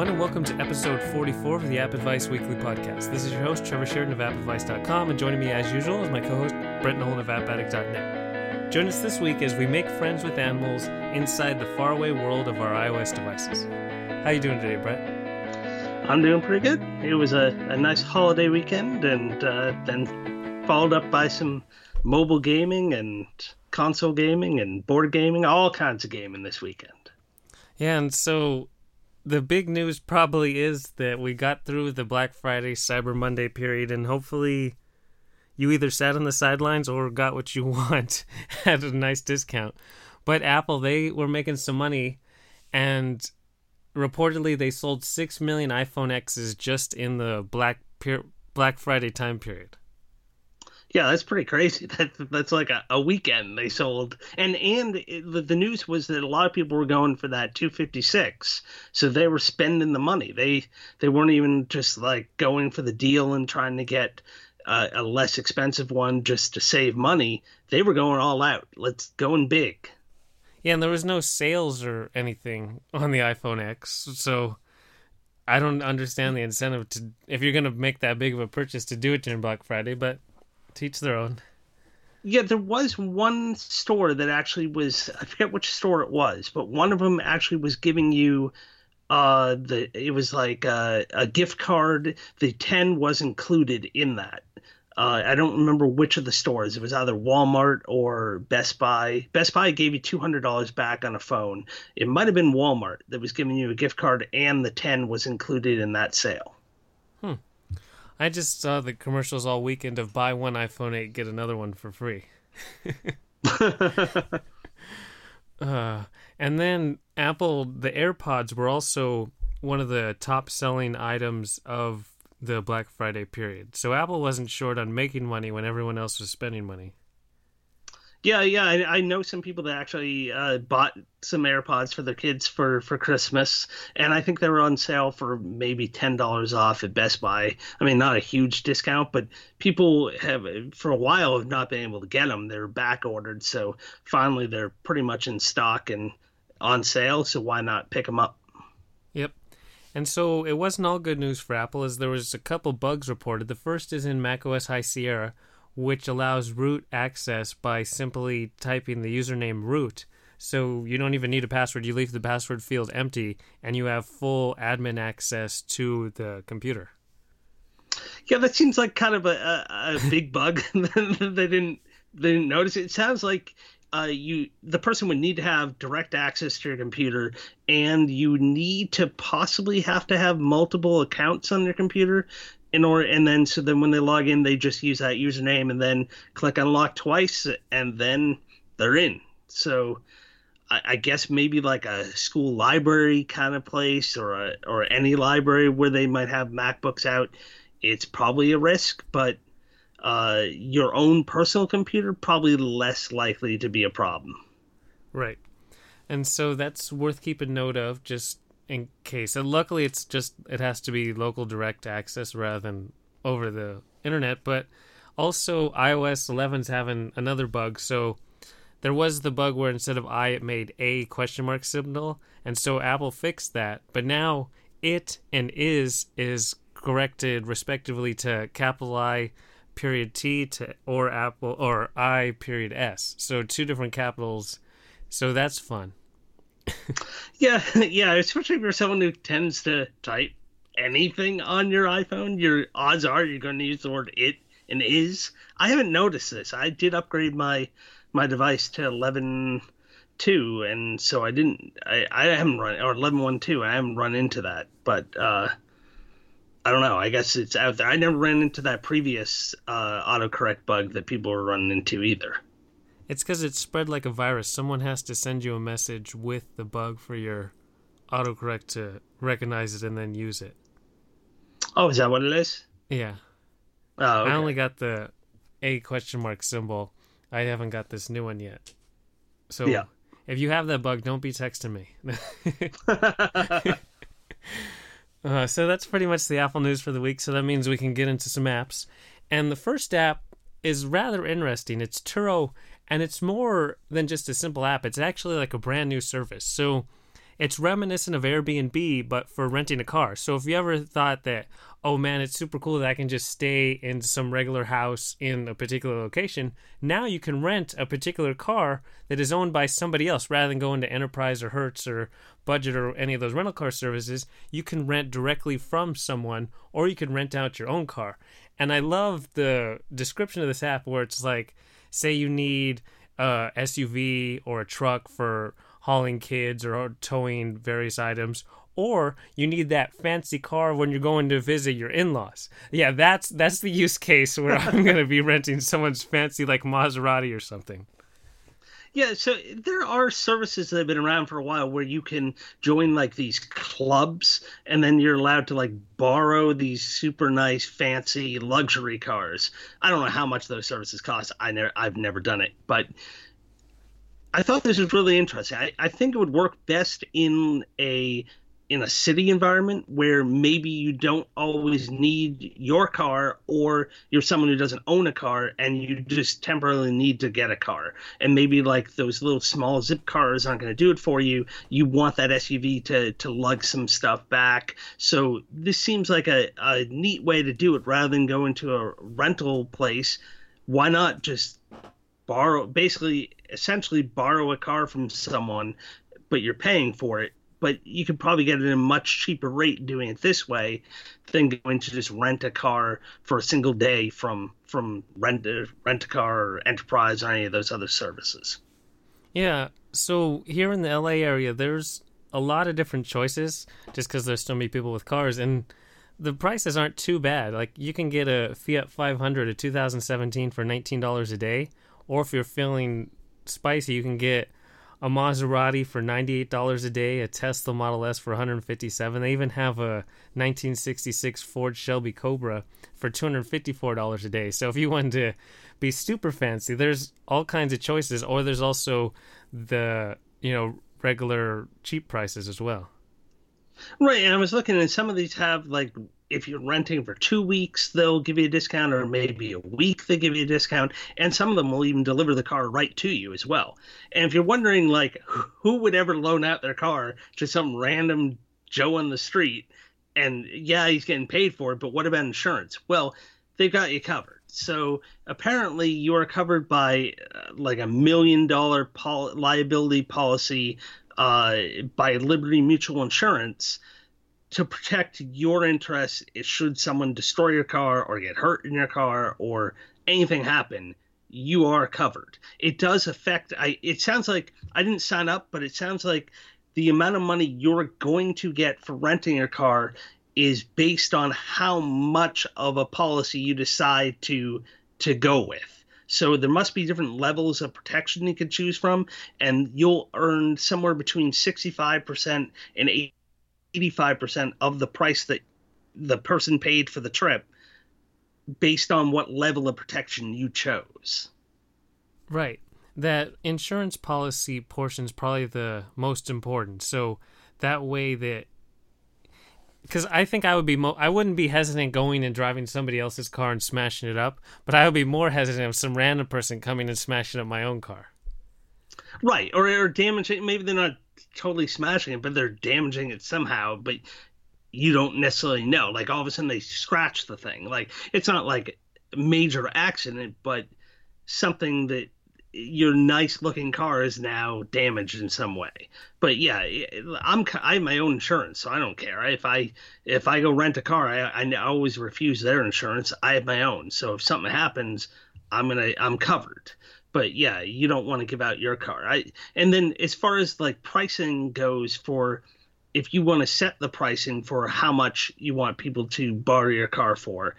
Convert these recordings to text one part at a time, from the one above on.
everyone, and welcome to episode 44 of the App Advice Weekly Podcast. This is your host, Trevor Sheridan of AppAdvice.com, and joining me as usual is my co host, Brett Nolan of AppAddict.net. Join us this week as we make friends with animals inside the faraway world of our iOS devices. How are you doing today, Brett? I'm doing pretty good. It was a, a nice holiday weekend, and uh, then followed up by some mobile gaming and console gaming and board gaming, all kinds of gaming this weekend. Yeah, and so the big news probably is that we got through the Black Friday, Cyber Monday period, and hopefully you either sat on the sidelines or got what you want at a nice discount. But Apple, they were making some money, and reportedly they sold six million iPhone X's just in the Black Black Friday time period. Yeah, that's pretty crazy. That that's like a, a weekend they sold, and and it, the news was that a lot of people were going for that 256, so they were spending the money. They they weren't even just like going for the deal and trying to get uh, a less expensive one just to save money. They were going all out. Let's going big. Yeah, and there was no sales or anything on the iPhone X, so I don't understand the incentive to if you're going to make that big of a purchase to do it during Black Friday, but Teach their own. Yeah, there was one store that actually was I forget which store it was, but one of them actually was giving you uh the it was like a, a gift card. The 10 was included in that. Uh, I don't remember which of the stores. It was either Walmart or Best Buy. Best Buy gave you two hundred dollars back on a phone. It might have been Walmart that was giving you a gift card, and the ten was included in that sale. Hmm. I just saw the commercials all weekend of buy one iPhone 8, get another one for free. uh, and then Apple, the AirPods were also one of the top selling items of the Black Friday period. So Apple wasn't short on making money when everyone else was spending money. Yeah, yeah, I, I, know some people that actually uh, bought some AirPods for their kids for for Christmas, and I think they were on sale for maybe ten dollars off at Best Buy. I mean, not a huge discount, but people have for a while have not been able to get them. They're back ordered, so finally they're pretty much in stock and on sale. So why not pick them up? Yep. And so it wasn't all good news for Apple, as there was a couple bugs reported. The first is in macOS High Sierra which allows root access by simply typing the username root. So you don't even need a password. You leave the password field empty and you have full admin access to the computer. Yeah, that seems like kind of a, a, a big bug. they didn't they didn't notice it. Sounds like uh, you the person would need to have direct access to your computer, and you need to possibly have to have multiple accounts on your computer in order and then so then when they log in they just use that username and then click unlock twice and then they're in. So I, I guess maybe like a school library kind of place or a, or any library where they might have macbooks out it's probably a risk but uh, your own personal computer probably less likely to be a problem. Right. And so that's worth keeping note of just in case. And luckily, it's just it has to be local direct access rather than over the internet. But also, iOS 11's having another bug. So there was the bug where instead of I, it made a question mark symbol, and so Apple fixed that. But now it and is is corrected respectively to capital I period T to or Apple or I period S. So two different capitals. So that's fun. yeah, yeah, especially if you're someone who tends to type anything on your iPhone, your odds are you're going to use the word it and is. I haven't noticed this. I did upgrade my my device to 11 2 and so I didn't I, I haven't run or 11 1 2 I haven't run into that but uh I don't know I guess it's out there I never ran into that previous uh autocorrect bug that people were running into either it's because it's spread like a virus. Someone has to send you a message with the bug for your autocorrect to recognize it and then use it. Oh, is that what it is? Yeah. Oh, okay. I only got the a question mark symbol. I haven't got this new one yet. So yeah. if you have that bug, don't be texting me. uh, so that's pretty much the Apple news for the week. So that means we can get into some apps. And the first app is rather interesting. It's Turo and it's more than just a simple app. It's actually like a brand new service. So it's reminiscent of Airbnb, but for renting a car. So if you ever thought that, oh man, it's super cool that I can just stay in some regular house in a particular location, now you can rent a particular car that is owned by somebody else rather than going to Enterprise or Hertz or Budget or any of those rental car services. You can rent directly from someone or you can rent out your own car. And I love the description of this app where it's like, say you need uh, a SUV or a truck for hauling kids or towing various items or you need that fancy car when you're going to visit your in-laws. Yeah, that's that's the use case where I'm going to be renting someone's fancy like Maserati or something. Yeah, so there are services that have been around for a while where you can join like these clubs and then you're allowed to like borrow these super nice fancy luxury cars. I don't know how much those services cost. I never I've never done it, but I thought this was really interesting. I, I think it would work best in a in a city environment where maybe you don't always need your car or you're someone who doesn't own a car and you just temporarily need to get a car. And maybe like those little small zip cars aren't going to do it for you. You want that suv to to lug some stuff back. So this seems like a, a neat way to do it rather than go into a rental place. Why not just borrow basically essentially borrow a car from someone but you're paying for it but you could probably get it at a much cheaper rate doing it this way than going to just rent a car for a single day from from rent rent a car or enterprise or any of those other services. Yeah so here in the la area there's a lot of different choices just because there's so many people with cars and the prices aren't too bad. Like you can get a fiat 500 a 2017 for $19 a day or if you're feeling spicy you can get a Maserati for $98 a day, a Tesla Model S for 157. They even have a 1966 Ford Shelby Cobra for $254 a day. So if you wanted to be super fancy, there's all kinds of choices or there's also the, you know, regular cheap prices as well. Right, and I was looking and some of these have like if you're renting for two weeks, they'll give you a discount, or maybe a week they give you a discount, and some of them will even deliver the car right to you as well. And if you're wondering, like, who would ever loan out their car to some random Joe on the street, and yeah, he's getting paid for it, but what about insurance? Well, they've got you covered. So apparently, you are covered by uh, like a million dollar pol- liability policy uh, by Liberty Mutual Insurance to protect your interests should someone destroy your car or get hurt in your car or anything happen you are covered. It does affect i it sounds like i didn't sign up but it sounds like the amount of money you're going to get for renting your car is based on how much of a policy you decide to to go with. So there must be different levels of protection you can choose from and you'll earn somewhere between 65% and 80 85% of the price that the person paid for the trip based on what level of protection you chose. Right. That insurance policy portion is probably the most important. So that way that because I think I would be mo- I wouldn't be hesitant going and driving somebody else's car and smashing it up, but I would be more hesitant of some random person coming and smashing up my own car. Right, or or damaging. Maybe they're not totally smashing it, but they're damaging it somehow. But you don't necessarily know. Like all of a sudden they scratch the thing. Like it's not like major accident, but something that your nice looking car is now damaged in some way. But yeah, I'm I have my own insurance, so I don't care. If I if I go rent a car, I, I always refuse their insurance. I have my own, so if something happens, I'm gonna I'm covered but yeah, you don't want to give out your car. I and then as far as like pricing goes for if you want to set the pricing for how much you want people to borrow your car for,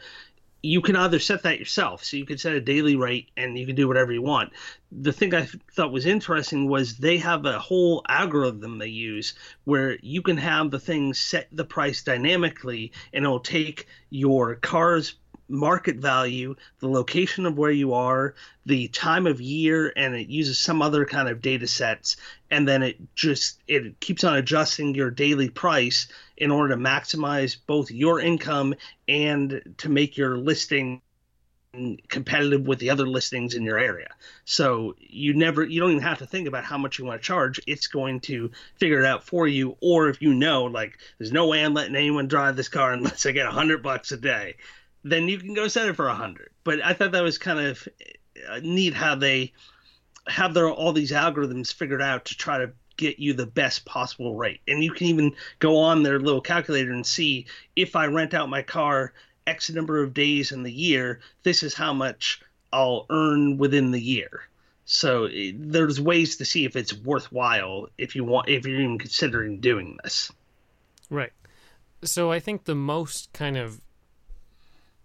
you can either set that yourself. So you can set a daily rate and you can do whatever you want. The thing I thought was interesting was they have a whole algorithm they use where you can have the thing set the price dynamically and it'll take your car's market value, the location of where you are, the time of year, and it uses some other kind of data sets, and then it just it keeps on adjusting your daily price in order to maximize both your income and to make your listing competitive with the other listings in your area. So you never you don't even have to think about how much you want to charge. It's going to figure it out for you. Or if you know like there's no way I'm letting anyone drive this car unless I get a hundred bucks a day, then you can go set it for a hundred. But I thought that was kind of uh, neat how they have their all these algorithms figured out to try to get you the best possible rate. And you can even go on their little calculator and see if I rent out my car X number of days in the year, this is how much I'll earn within the year. So eh, there's ways to see if it's worthwhile if you want if you're even considering doing this. Right. So I think the most kind of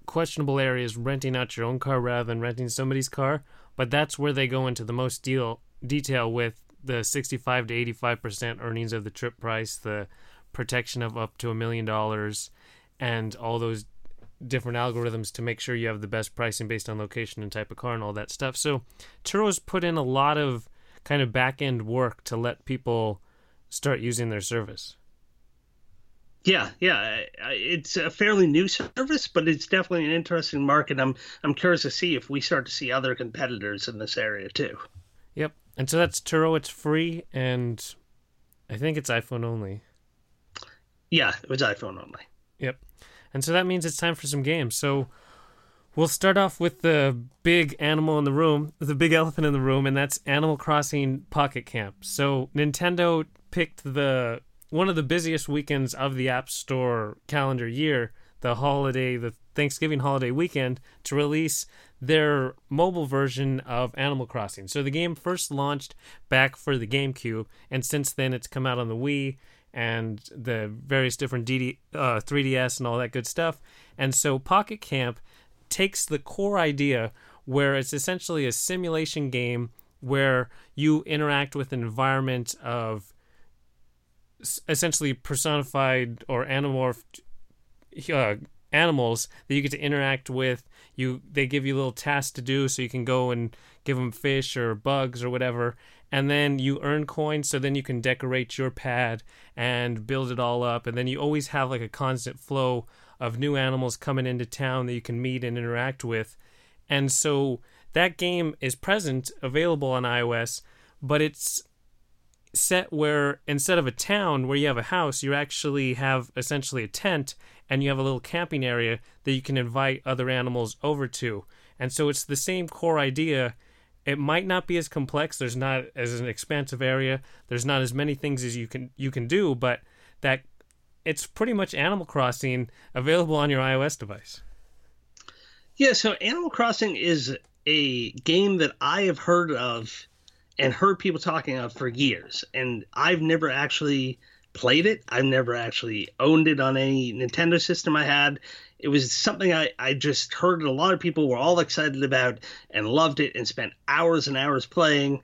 questionable area is renting out your own car rather than renting somebody's car, but that's where they go into the most deal detail with the 65 to 85% earnings of the trip price, the protection of up to a million dollars and all those different algorithms to make sure you have the best pricing based on location and type of car and all that stuff. So Turo's put in a lot of kind of back end work to let people start using their service. Yeah, yeah, it's a fairly new service, but it's definitely an interesting market. I'm I'm curious to see if we start to see other competitors in this area too. Yep, and so that's Turo. It's free, and I think it's iPhone only. Yeah, it was iPhone only. Yep. And so that means it's time for some games. So we'll start off with the big animal in the room, the big elephant in the room, and that's Animal Crossing Pocket Camp. So Nintendo picked the one of the busiest weekends of the App Store calendar year, the holiday, the Thanksgiving holiday weekend, to release their mobile version of Animal Crossing. So the game first launched back for the GameCube, and since then it's come out on the Wii and the various different DD, uh, 3DS and all that good stuff. And so Pocket Camp takes the core idea where it's essentially a simulation game where you interact with an environment of essentially personified or anamorphed uh, animals that you get to interact with. You they give you little tasks to do, so you can go and give them fish or bugs or whatever, and then you earn coins so then you can decorate your pad and build it all up. And then you always have like a constant flow of new animals coming into town that you can meet and interact with. And so that game is present available on iOS but it's set where instead of a town where you have a house you actually have essentially a tent and you have a little camping area that you can invite other animals over to and so it's the same core idea it might not be as complex. There's not as an expansive area. There's not as many things as you can you can do, but that it's pretty much Animal Crossing available on your iOS device. Yeah, so Animal Crossing is a game that I have heard of and heard people talking of for years, and I've never actually played it. I've never actually owned it on any Nintendo system I had it was something I, I just heard a lot of people were all excited about and loved it and spent hours and hours playing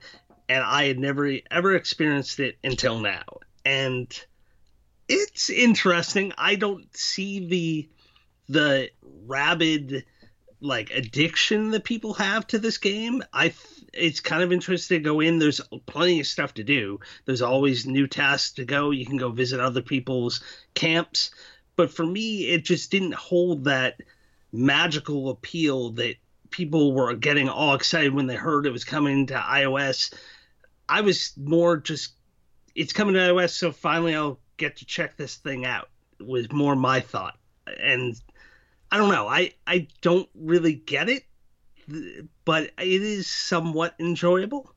and I had never ever experienced it until now. And it's interesting. I don't see the the rabid like addiction that people have to this game. I it's kind of interesting to go in. There's plenty of stuff to do. There's always new tasks to go. You can go visit other people's camps but for me, it just didn't hold that magical appeal that people were getting all excited when they heard it was coming to iOS. I was more just, it's coming to iOS, so finally I'll get to check this thing out. Was more my thought, and I don't know. I I don't really get it, but it is somewhat enjoyable.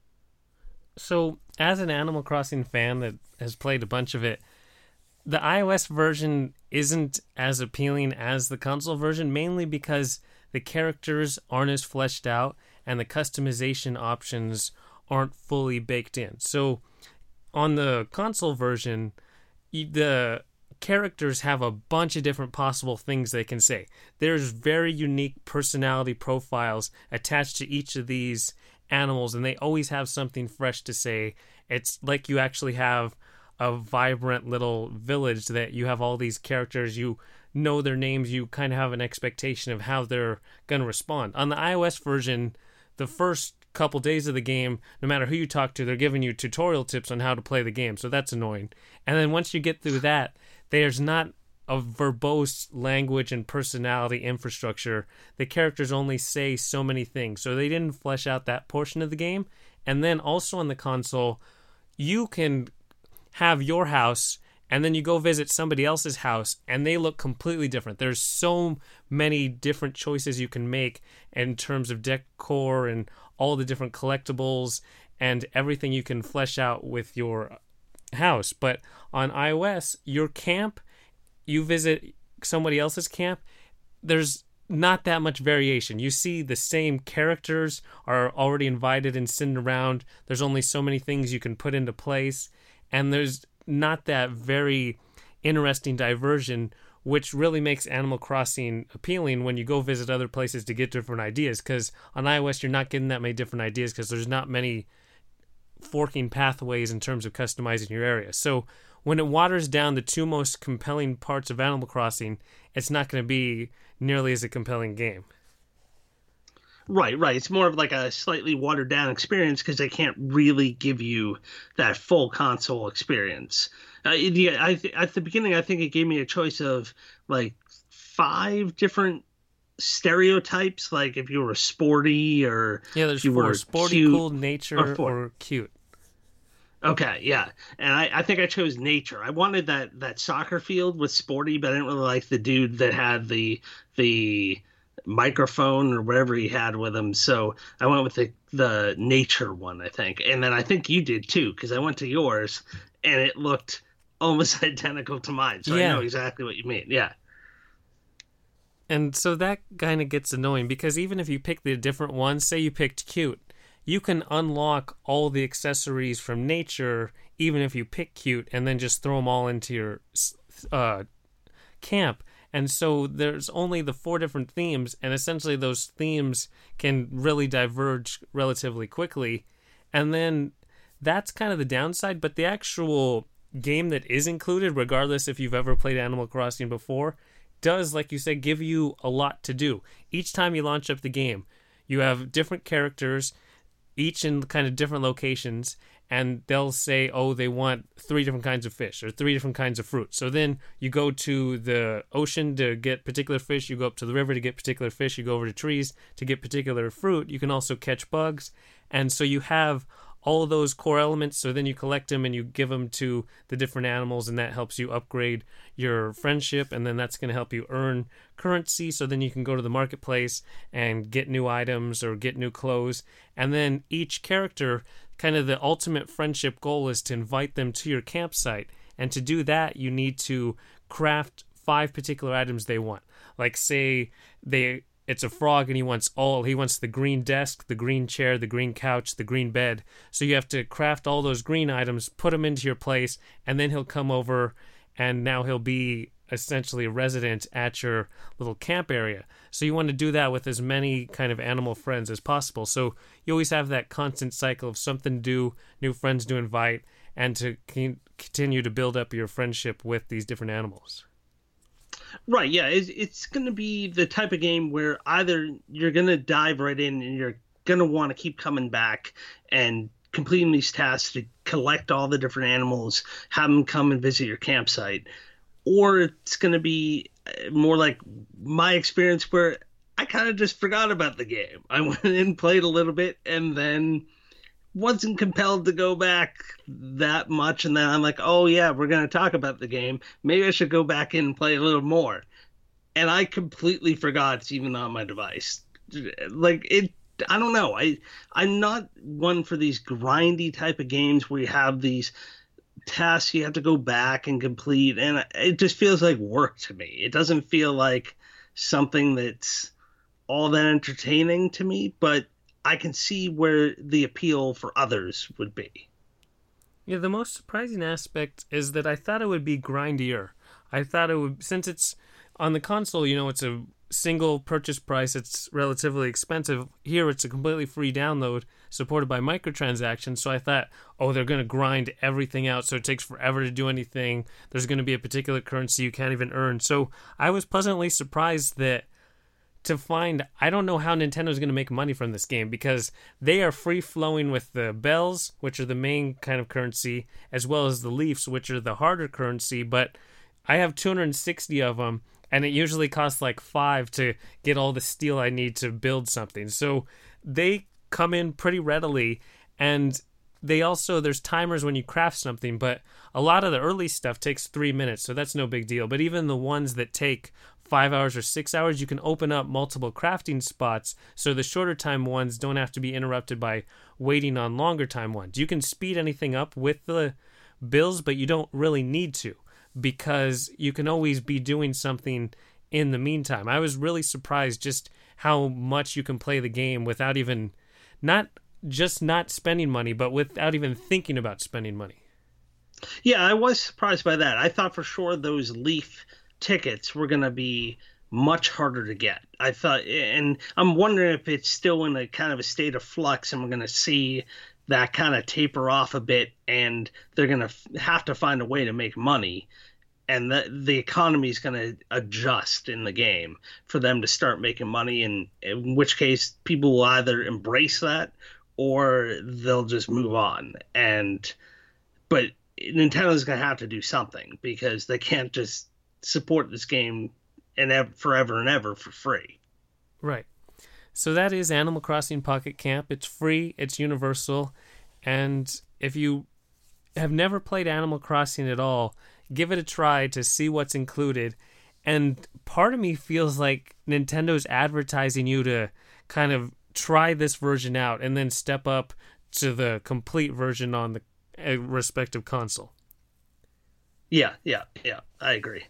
So, as an Animal Crossing fan that has played a bunch of it, the iOS version isn't as appealing as the console version, mainly because the characters aren't as fleshed out and the customization options aren't fully baked in. So, on the console version, the characters have a bunch of different possible things they can say. There's very unique personality profiles attached to each of these animals, and they always have something fresh to say. It's like you actually have a vibrant little village that you have all these characters you know their names you kind of have an expectation of how they're going to respond on the ios version the first couple days of the game no matter who you talk to they're giving you tutorial tips on how to play the game so that's annoying and then once you get through that there's not a verbose language and personality infrastructure. The characters only say so many things, so they didn't flesh out that portion of the game. And then also on the console, you can have your house and then you go visit somebody else's house and they look completely different. There's so many different choices you can make in terms of decor and all the different collectibles and everything you can flesh out with your house. But on iOS, your camp, you visit somebody else's camp, there's not that much variation. You see the same characters are already invited and sitting around. There's only so many things you can put into place, and there's not that very interesting diversion, which really makes Animal Crossing appealing when you go visit other places to get different ideas. Because on iOS, you're not getting that many different ideas because there's not many forking pathways in terms of customizing your area. So when it waters down the two most compelling parts of Animal Crossing, it's not going to be nearly as a compelling game. Right, right. It's more of like a slightly watered down experience because they can't really give you that full console experience. Uh, yeah, I th- at the beginning, I think it gave me a choice of like five different stereotypes, like if you were sporty or yeah, there's you four: were sporty, cute, cool, nature, or or cute. Okay, yeah, and I, I think I chose nature. I wanted that that soccer field with sporty, but I didn't really like the dude that had the the microphone or whatever he had with him. So I went with the the nature one, I think, and then I think you did too, because I went to yours and it looked almost identical to mine. So Yeah. I know exactly what you mean. Yeah. And so that kind of gets annoying because even if you pick the different ones, say you picked cute, you can unlock all the accessories from nature, even if you pick cute, and then just throw them all into your uh, camp. And so there's only the four different themes, and essentially those themes can really diverge relatively quickly. And then that's kind of the downside, but the actual game that is included, regardless if you've ever played Animal Crossing before, does, like you said, give you a lot to do. Each time you launch up the game, you have different characters, each in kind of different locations, and they'll say, oh, they want three different kinds of fish or three different kinds of fruit. So then you go to the ocean to get particular fish, you go up to the river to get particular fish, you go over to trees to get particular fruit. You can also catch bugs. And so you have all of those core elements. So then you collect them and you give them to the different animals, and that helps you upgrade your friendship. And then that's going to help you earn currency. So then you can go to the marketplace and get new items or get new clothes. And then each character, kind of the ultimate friendship goal is to invite them to your campsite. And to do that, you need to craft five particular items they want. Like, say, they it's a frog and he wants all he wants the green desk the green chair the green couch the green bed. So you have to craft all those green items put them into your place and then he'll come over and now he'll be essentially a resident at your little camp area. So you want to do that with as many kind of animal friends as possible. So you always have that constant cycle of something to do new friends to invite and to continue to build up your friendship with these different animals Right, yeah, it's, it's going to be the type of game where either you're going to dive right in and you're going to want to keep coming back and completing these tasks to collect all the different animals, have them come and visit your campsite, or it's going to be uh, more like my experience where I kind of just forgot about the game. I went in, played a little bit, and then wasn't compelled to go back that much and then I'm like, "Oh yeah, we're going to talk about the game. Maybe I should go back in and play a little more." And I completely forgot it's even on my device. Like it I don't know. I I'm not one for these grindy type of games where you have these tasks you have to go back and complete and it just feels like work to me. It doesn't feel like something that's all that entertaining to me, but I can see where the appeal for others would be. Yeah, the most surprising aspect is that I thought it would be grindier. I thought it would, since it's on the console, you know, it's a single purchase price, it's relatively expensive. Here, it's a completely free download supported by microtransactions. So I thought, oh, they're going to grind everything out so it takes forever to do anything. There's going to be a particular currency you can't even earn. So I was pleasantly surprised that to find I don't know how Nintendo's going to make money from this game because they are free flowing with the bells, which are the main kind of currency, as well as the leaves, which are the harder currency. But I have 260 of them, and it usually costs like five to get all the steel I need to build something. So they come in pretty readily, and they also there's timers when you craft something, but a lot of the early stuff takes three minutes, so that's no big deal. But even the ones that take five hours or six hours, you can open up multiple crafting spots so the shorter time ones don't have to be interrupted by waiting on longer time ones. You can speed anything up with the bills, but you don't really need to because you can always be doing something in the meantime. I was really surprised just how much you can play the game without even not just not spending money, but without even thinking about spending money. Yeah, I was surprised by that. I thought for sure those Leaf tickets were going to be much harder to get. I thought, and I'm wondering if it's still in a kind of a state of flux, and we're going to see that kind of taper off a bit, and they're going to have to find a way to make money, and the the economy is going to adjust in the game for them to start making money, and in which case people will either embrace that or they'll just move on. And but Nintendo's going to have to do something because they can't just support this game and ev- forever and ever for free. Right. So that is Animal Crossing Pocket Camp. It's free, it's universal, and if you have never played Animal Crossing at all, give it a try to see what's included. And part of me feels like Nintendo's advertising you to kind of try this version out and then step up to the complete version on the uh, respective console. Yeah, yeah, yeah, I agree.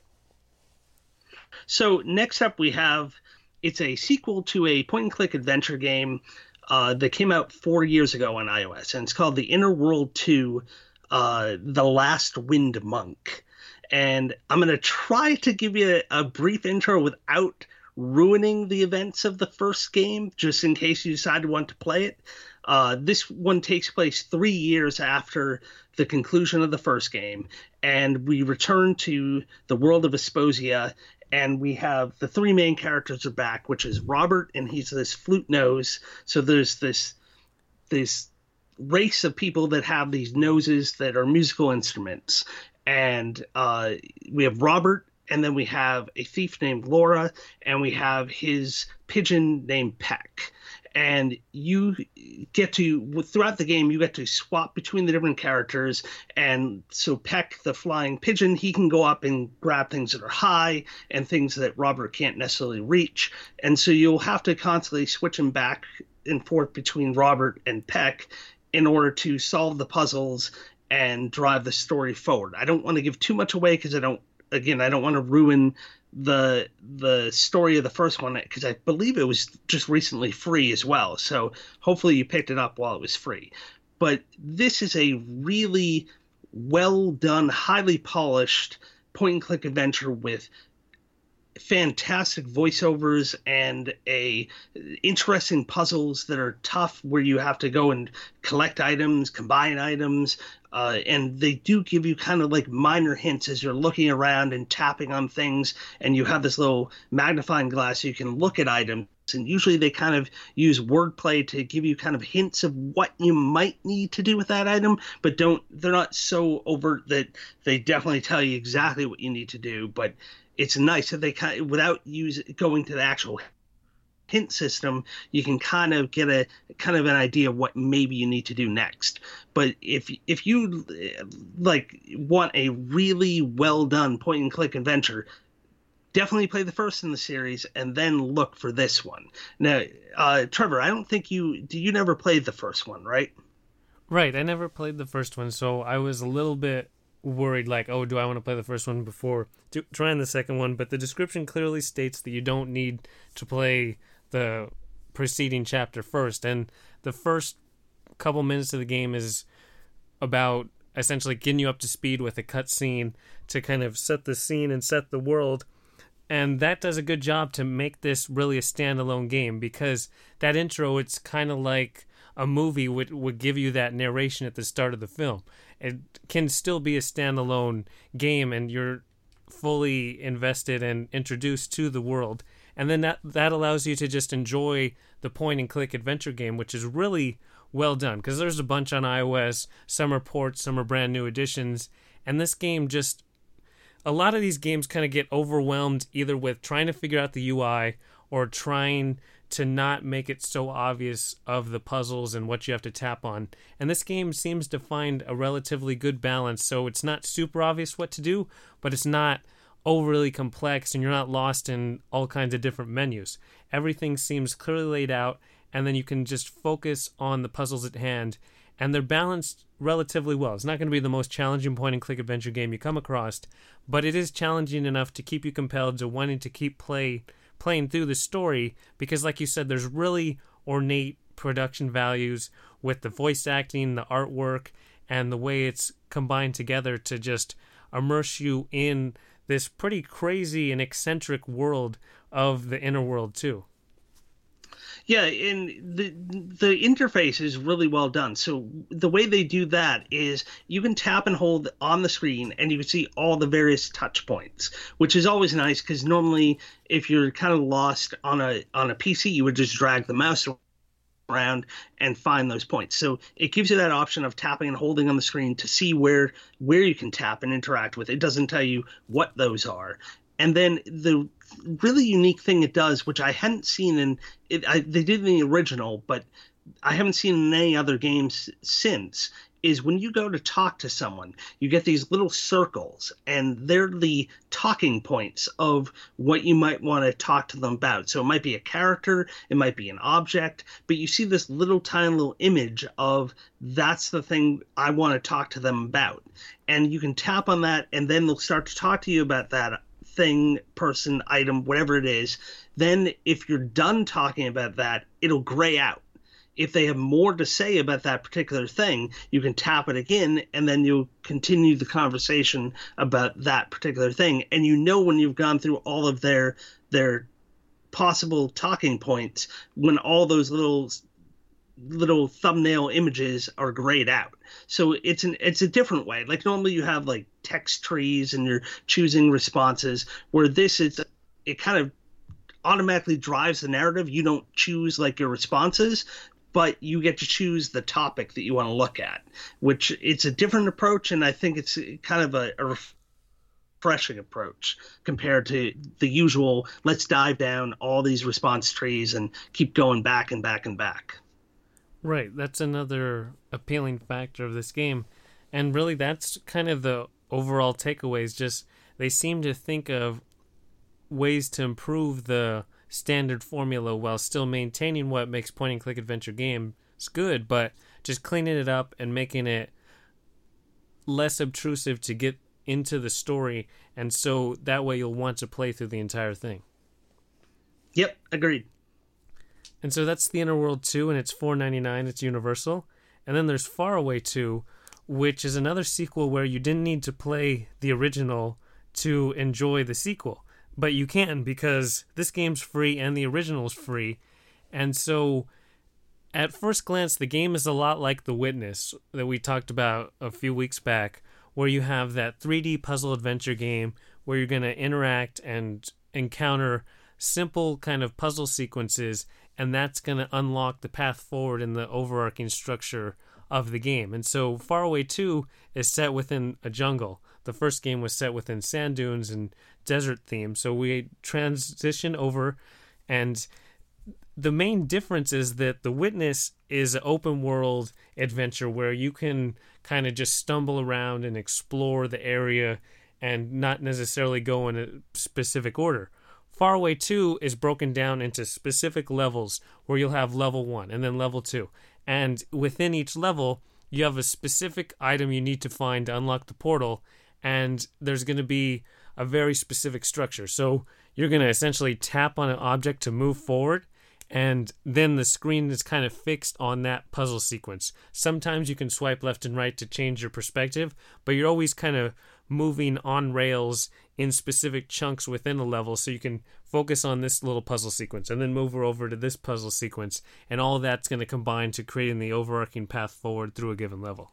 So next up, we have it's a sequel to a point and click adventure game uh, that came out four years ago on iOS, and it's called The Inner World Two: uh, The Last Wind Monk. And I'm going to try to give you a, a brief intro without ruining the events of the first game, just in case you decide to want to play it. Uh, this one takes place three years after the conclusion of the first game, and we return to the world of Asposia, and we have the three main characters are back, which is Robert, and he's this flute nose. So there's this this race of people that have these noses that are musical instruments, and uh, we have Robert, and then we have a thief named Laura, and we have his pigeon named Peck and you get to throughout the game you get to swap between the different characters. And so peck the flying pigeon he can go up and grab things that are high and things that robert can't necessarily reach. And so you'll have to constantly switch him back and forth between robert and peck in order to solve the puzzles and drive the story forward. I don't want to give too much away because i don't again i don't want to ruin the the story of the first one because I believe it was just recently free as well. So hopefully you picked it up while it was free. But this is a really well done, highly polished point and click adventure with fantastic voiceovers and a interesting puzzles that are tough where you have to go and collect items combine items uh, and they do give you kind of like minor hints as you're looking around and tapping on things and you have this little magnifying glass so you can look at items and usually they kind of use wordplay to give you kind of hints of what you might need to do with that item but don't they're not so overt that they definitely tell you exactly what you need to do but it's nice that they kind of, without use going to the actual hint system, you can kind of get a kind of an idea of what maybe you need to do next. But if if you like want a really well done point and click adventure, definitely play the first in the series and then look for this one. Now, uh, Trevor, I don't think you do. You never played the first one, right? Right, I never played the first one, so I was a little bit worried like oh do i want to play the first one before trying the second one but the description clearly states that you don't need to play the preceding chapter first. And the first couple minutes of the game is about essentially getting you up to speed with a cutscene to kind of set the scene and set the world. And that does a good job to make this really a standalone game because that intro it's kind of like a movie would would give you that narration at the start of the film. It can still be a standalone game and you're fully invested and introduced to the world and then that that allows you to just enjoy the point and click adventure game which is really well done because there's a bunch on iOS some are ports some are brand new additions and this game just a lot of these games kind of get overwhelmed either with trying to figure out the UI or trying to not make it so obvious of the puzzles and what you have to tap on. And this game seems to find a relatively good balance, so it's not super obvious what to do, but it's not overly complex and you're not lost in all kinds of different menus. Everything seems clearly laid out, and then you can just focus on the puzzles at hand, and they're balanced relatively well. It's not going to be the most challenging point and click adventure game you come across, but it is challenging enough to keep you compelled to wanting to keep play playing through the story because like you said there's really ornate production values with the voice acting, the artwork, and the way it's combined together to just immerse you in this pretty crazy and eccentric world of the inner world too. Yeah, and the the interface is really well done. So the way they do that is you can tap and hold on the screen, and you can see all the various touch points, which is always nice because normally if you're kind of lost on a on a PC, you would just drag the mouse around and find those points. So it gives you that option of tapping and holding on the screen to see where where you can tap and interact with. It doesn't tell you what those are. And then the really unique thing it does, which I hadn't seen in it, I, they did in the original, but I haven't seen in any other games since. Is when you go to talk to someone, you get these little circles, and they're the talking points of what you might want to talk to them about. So it might be a character, it might be an object, but you see this little tiny little image of that's the thing I want to talk to them about. And you can tap on that, and then they'll start to talk to you about that thing, person, item, whatever it is, then if you're done talking about that, it'll gray out. If they have more to say about that particular thing, you can tap it again and then you'll continue the conversation about that particular thing. And you know when you've gone through all of their their possible talking points when all those little little thumbnail images are grayed out. So it's an it's a different way. Like normally you have like text trees and you're choosing responses where this is it kind of automatically drives the narrative. You don't choose like your responses, but you get to choose the topic that you want to look at, which it's a different approach and I think it's kind of a, a refreshing approach compared to the usual let's dive down all these response trees and keep going back and back and back. Right, that's another appealing factor of this game. And really that's kind of the overall takeaways just they seem to think of ways to improve the standard formula while still maintaining what makes point and click adventure games good, but just cleaning it up and making it less obtrusive to get into the story and so that way you'll want to play through the entire thing. Yep, agreed. And so that's the Inner World 2, and it's four ninety nine. It's Universal. And then there's Faraway 2, which is another sequel where you didn't need to play the original to enjoy the sequel. But you can because this game's free and the original's free. And so at first glance, the game is a lot like The Witness that we talked about a few weeks back, where you have that 3D puzzle adventure game where you're going to interact and encounter simple kind of puzzle sequences and that's going to unlock the path forward in the overarching structure of the game. And so Faraway 2 is set within a jungle. The first game was set within sand dunes and desert theme. So we transition over and the main difference is that The Witness is an open world adventure where you can kind of just stumble around and explore the area and not necessarily go in a specific order. Faraway 2 is broken down into specific levels where you'll have level 1 and then level 2. And within each level, you have a specific item you need to find to unlock the portal, and there's going to be a very specific structure. So you're going to essentially tap on an object to move forward, and then the screen is kind of fixed on that puzzle sequence. Sometimes you can swipe left and right to change your perspective, but you're always kind of moving on rails in specific chunks within a level so you can focus on this little puzzle sequence and then move over to this puzzle sequence and all that's going to combine to creating the overarching path forward through a given level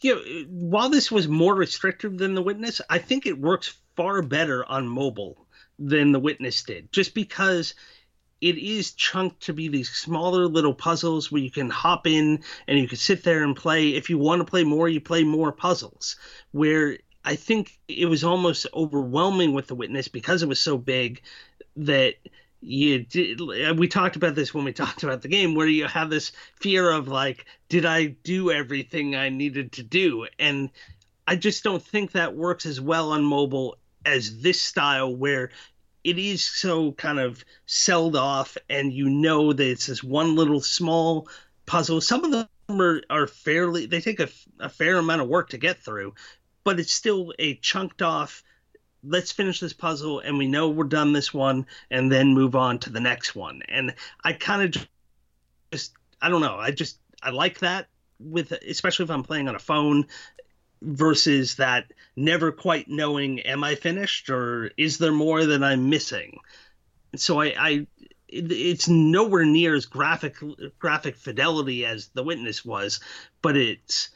yeah while this was more restrictive than the witness i think it works far better on mobile than the witness did just because it is chunked to be these smaller little puzzles where you can hop in and you can sit there and play. If you want to play more you play more puzzles where I think it was almost overwhelming with the witness because it was so big that you did uh, we talked about this when we talked about the game where you have this fear of like did i do everything i needed to do? And i just don't think that works as well on mobile as this style where it is so kind of celled off and you know that it's this one little small puzzle. Some of them are, are fairly they take a, a fair amount of work to get through but it's still a chunked off let's finish this puzzle and we know we're done this one and then move on to the next one. And i kind of just i don't know i just i like that with especially if i'm playing on a phone versus that never quite knowing am i finished or is there more that i'm missing? So i i it's nowhere near as graphic graphic fidelity as the witness was but it's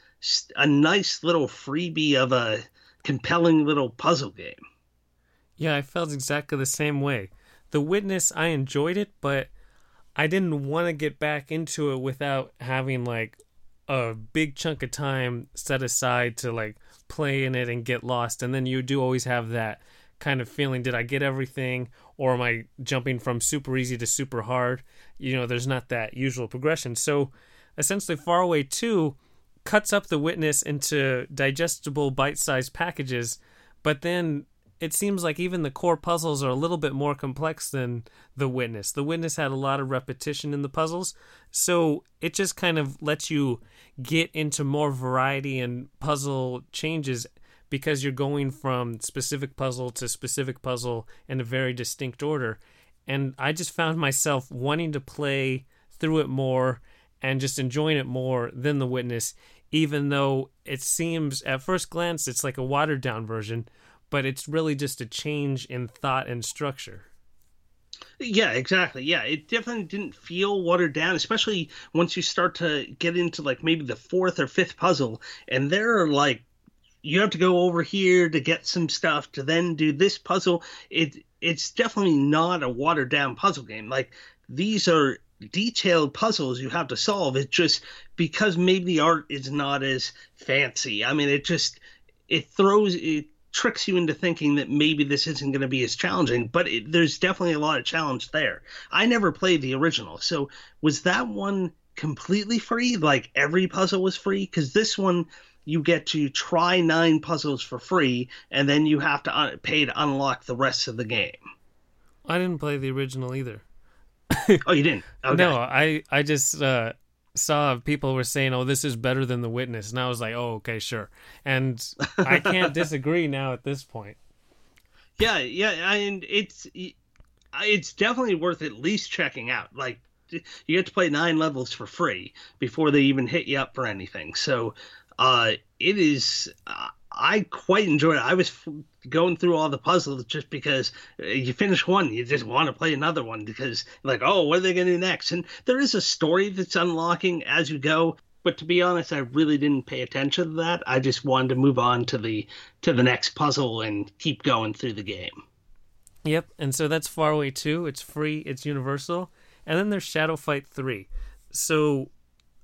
a nice little freebie of a compelling little puzzle game yeah, I felt exactly the same way. The Witness, I enjoyed it, but I didn't want to get back into it without having like a big chunk of time set aside to like play in it and get lost. And then you do always have that kind of feeling did I get everything or am I jumping from super easy to super hard? You know, there's not that usual progression. So essentially, Faraway 2 cuts up the witness into digestible bite sized packages, but then it seems like even the core puzzles are a little bit more complex than The Witness. The Witness had a lot of repetition in the puzzles, so it just kind of lets you get into more variety and puzzle changes because you're going from specific puzzle to specific puzzle in a very distinct order. And I just found myself wanting to play through it more and just enjoying it more than The Witness, even though it seems at first glance it's like a watered down version but it's really just a change in thought and structure. Yeah, exactly. Yeah, it definitely didn't feel watered down, especially once you start to get into like maybe the fourth or fifth puzzle, and there are like you have to go over here to get some stuff to then do this puzzle. It it's definitely not a watered down puzzle game. Like these are detailed puzzles you have to solve. It's just because maybe the art is not as fancy. I mean, it just it throws it tricks you into thinking that maybe this isn't going to be as challenging, but it, there's definitely a lot of challenge there. I never played the original, so was that one completely free? Like every puzzle was free? Because this one you get to try nine puzzles for free, and then you have to un- pay to unlock the rest of the game. I didn't play the original either. oh, you didn't? Okay. No, I I just uh, saw people were saying, "Oh, this is better than the witness," and I was like, "Oh, okay, sure." And I can't disagree now at this point. Yeah, yeah, and it's it's definitely worth at least checking out. Like you get to play nine levels for free before they even hit you up for anything. So uh, it is. Uh, I quite enjoyed it. I was going through all the puzzles just because uh, you finish one, you just want to play another one because like, oh, what are they going to do next? And there is a story that's unlocking as you go. But to be honest, I really didn't pay attention to that. I just wanted to move on to the to the next puzzle and keep going through the game. Yep, and so that's Faraway 2. It's free, it's universal. And then there's Shadow Fight 3. So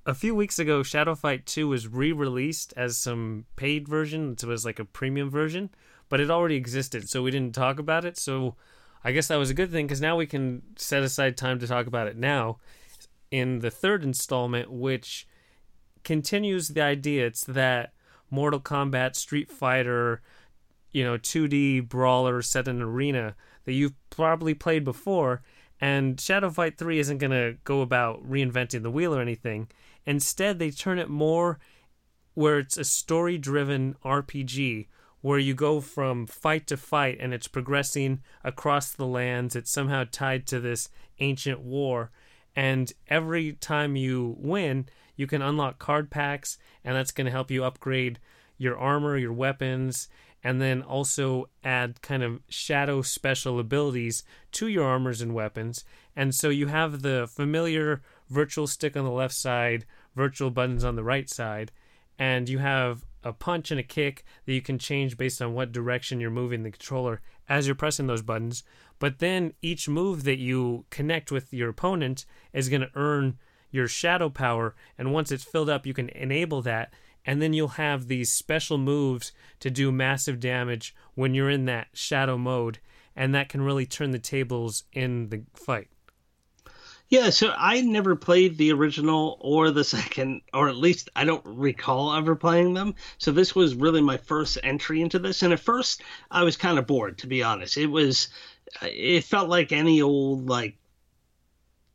a few weeks ago, Shadow Fight 2 was re released as some paid version. It was like a premium version, but it already existed, so we didn't talk about it. So I guess that was a good thing because now we can set aside time to talk about it now in the third installment, which continues the idea. It's that Mortal Kombat, Street Fighter, you know, 2D brawler set in an arena that you've probably played before. And Shadow Fight 3 isn't going to go about reinventing the wheel or anything. Instead, they turn it more where it's a story driven RPG where you go from fight to fight and it's progressing across the lands. It's somehow tied to this ancient war. And every time you win, you can unlock card packs, and that's going to help you upgrade your armor, your weapons, and then also add kind of shadow special abilities to your armors and weapons. And so you have the familiar virtual stick on the left side, virtual buttons on the right side, and you have a punch and a kick that you can change based on what direction you're moving the controller as you're pressing those buttons. But then each move that you connect with your opponent is going to earn your shadow power, and once it's filled up, you can enable that and then you'll have these special moves to do massive damage when you're in that shadow mode, and that can really turn the tables in the fight. Yeah, so I never played the original or the second, or at least I don't recall ever playing them. So this was really my first entry into this. And at first, I was kind of bored, to be honest. It was, it felt like any old, like,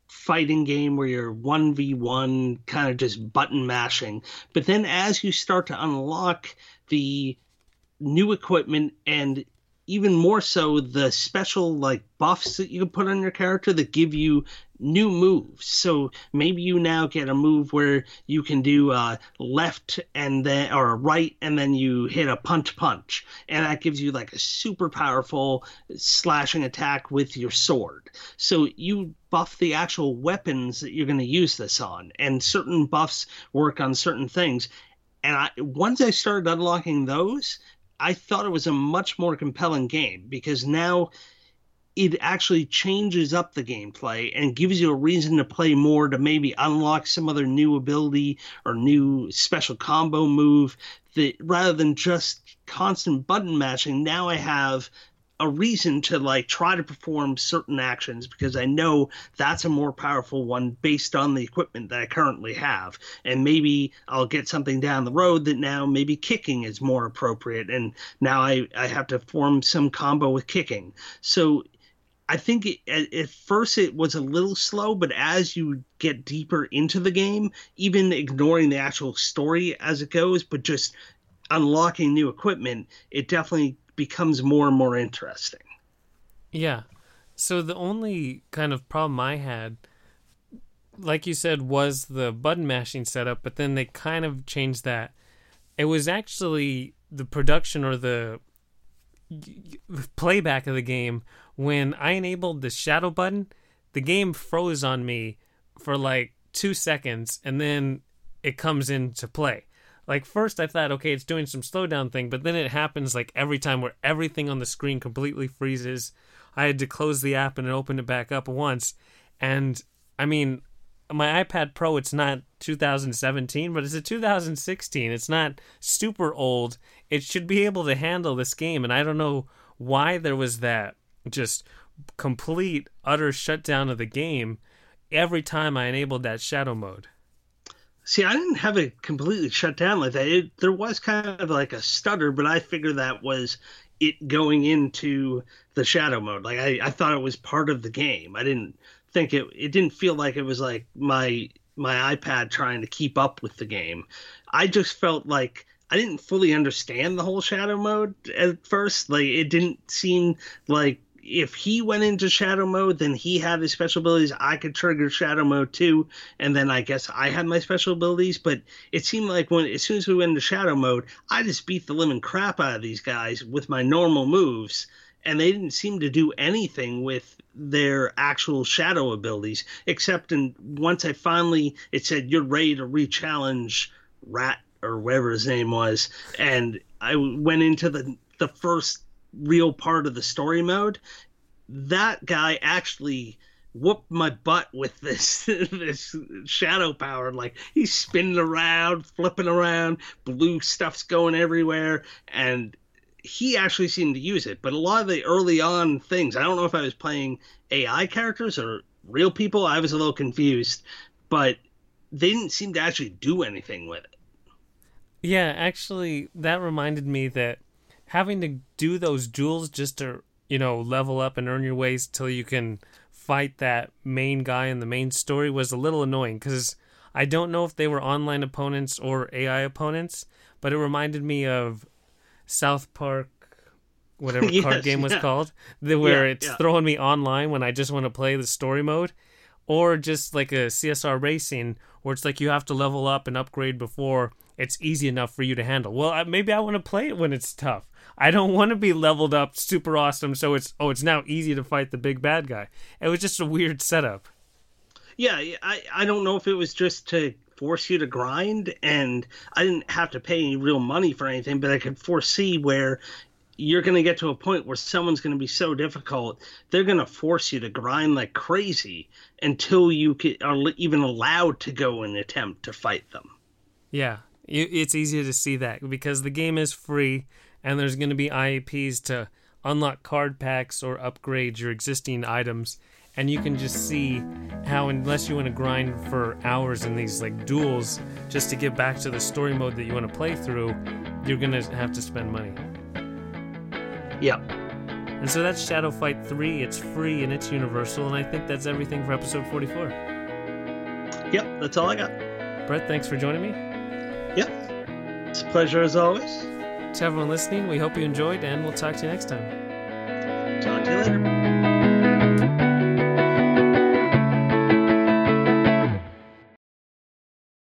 fighting game where you're 1v1, kind of just button mashing. But then as you start to unlock the new equipment and even more so the special like buffs that you can put on your character that give you new moves. So maybe you now get a move where you can do uh, left and then or right and then you hit a punch punch, and that gives you like a super powerful slashing attack with your sword. So you buff the actual weapons that you're going to use this on, and certain buffs work on certain things. And I, once I started unlocking those, I thought it was a much more compelling game because now it actually changes up the gameplay and gives you a reason to play more to maybe unlock some other new ability or new special combo move that rather than just constant button mashing now i have a reason to like try to perform certain actions because I know that's a more powerful one based on the equipment that I currently have. And maybe I'll get something down the road that now maybe kicking is more appropriate. And now I, I have to form some combo with kicking. So I think it, at, at first it was a little slow, but as you get deeper into the game, even ignoring the actual story as it goes, but just unlocking new equipment, it definitely becomes more and more interesting. Yeah. So the only kind of problem I had, like you said, was the button mashing setup, but then they kind of changed that. It was actually the production or the playback of the game when I enabled the shadow button, the game froze on me for like two seconds and then it comes into play. Like first I thought, okay, it's doing some slowdown thing, but then it happens like every time where everything on the screen completely freezes. I had to close the app and open it back up once. And I mean, my iPad Pro, it's not 2017, but it's a 2016. It's not super old. It should be able to handle this game. And I don't know why there was that just complete, utter shutdown of the game every time I enabled that shadow mode. See, I didn't have it completely shut down like that. It, there was kind of like a stutter, but I figured that was it going into the shadow mode. Like I, I thought it was part of the game. I didn't think it. It didn't feel like it was like my my iPad trying to keep up with the game. I just felt like I didn't fully understand the whole shadow mode at first. Like it didn't seem like if he went into shadow mode, then he had his special abilities. I could trigger shadow mode too, and then I guess I had my special abilities. But it seemed like when as soon as we went into shadow mode, I just beat the living crap out of these guys with my normal moves, and they didn't seem to do anything with their actual shadow abilities, except in once I finally it said you're ready to re-challenge Rat or whatever his name was, and I went into the the first real part of the story mode, that guy actually whooped my butt with this this shadow power. Like he's spinning around, flipping around, blue stuff's going everywhere, and he actually seemed to use it. But a lot of the early on things, I don't know if I was playing AI characters or real people. I was a little confused, but they didn't seem to actually do anything with it. Yeah, actually, that reminded me that having to do those duels just to you know level up and earn your ways till you can fight that main guy in the main story was a little annoying because I don't know if they were online opponents or AI opponents, but it reminded me of South Park, whatever yes, card game was yeah. called, where yeah, it's yeah. throwing me online when I just want to play the story mode, or just like a CSR racing where it's like you have to level up and upgrade before it's easy enough for you to handle. Well, maybe I want to play it when it's tough. I don't want to be leveled up super awesome so it's oh it's now easy to fight the big bad guy. It was just a weird setup. Yeah, I I don't know if it was just to force you to grind and I didn't have to pay any real money for anything, but I could foresee where you're going to get to a point where someone's going to be so difficult, they're going to force you to grind like crazy until you are even allowed to go and attempt to fight them. Yeah, it's easier to see that because the game is free and there's going to be IAPs to unlock card packs or upgrade your existing items. And you can just see how, unless you want to grind for hours in these like duels just to get back to the story mode that you want to play through, you're going to have to spend money. Yeah. And so that's Shadow Fight 3. It's free and it's universal. And I think that's everything for episode 44. Yep, that's all I got. Brett, thanks for joining me. Yep. It's a pleasure as always. To everyone listening, we hope you enjoyed, and we'll talk to you next time. Talk to you later.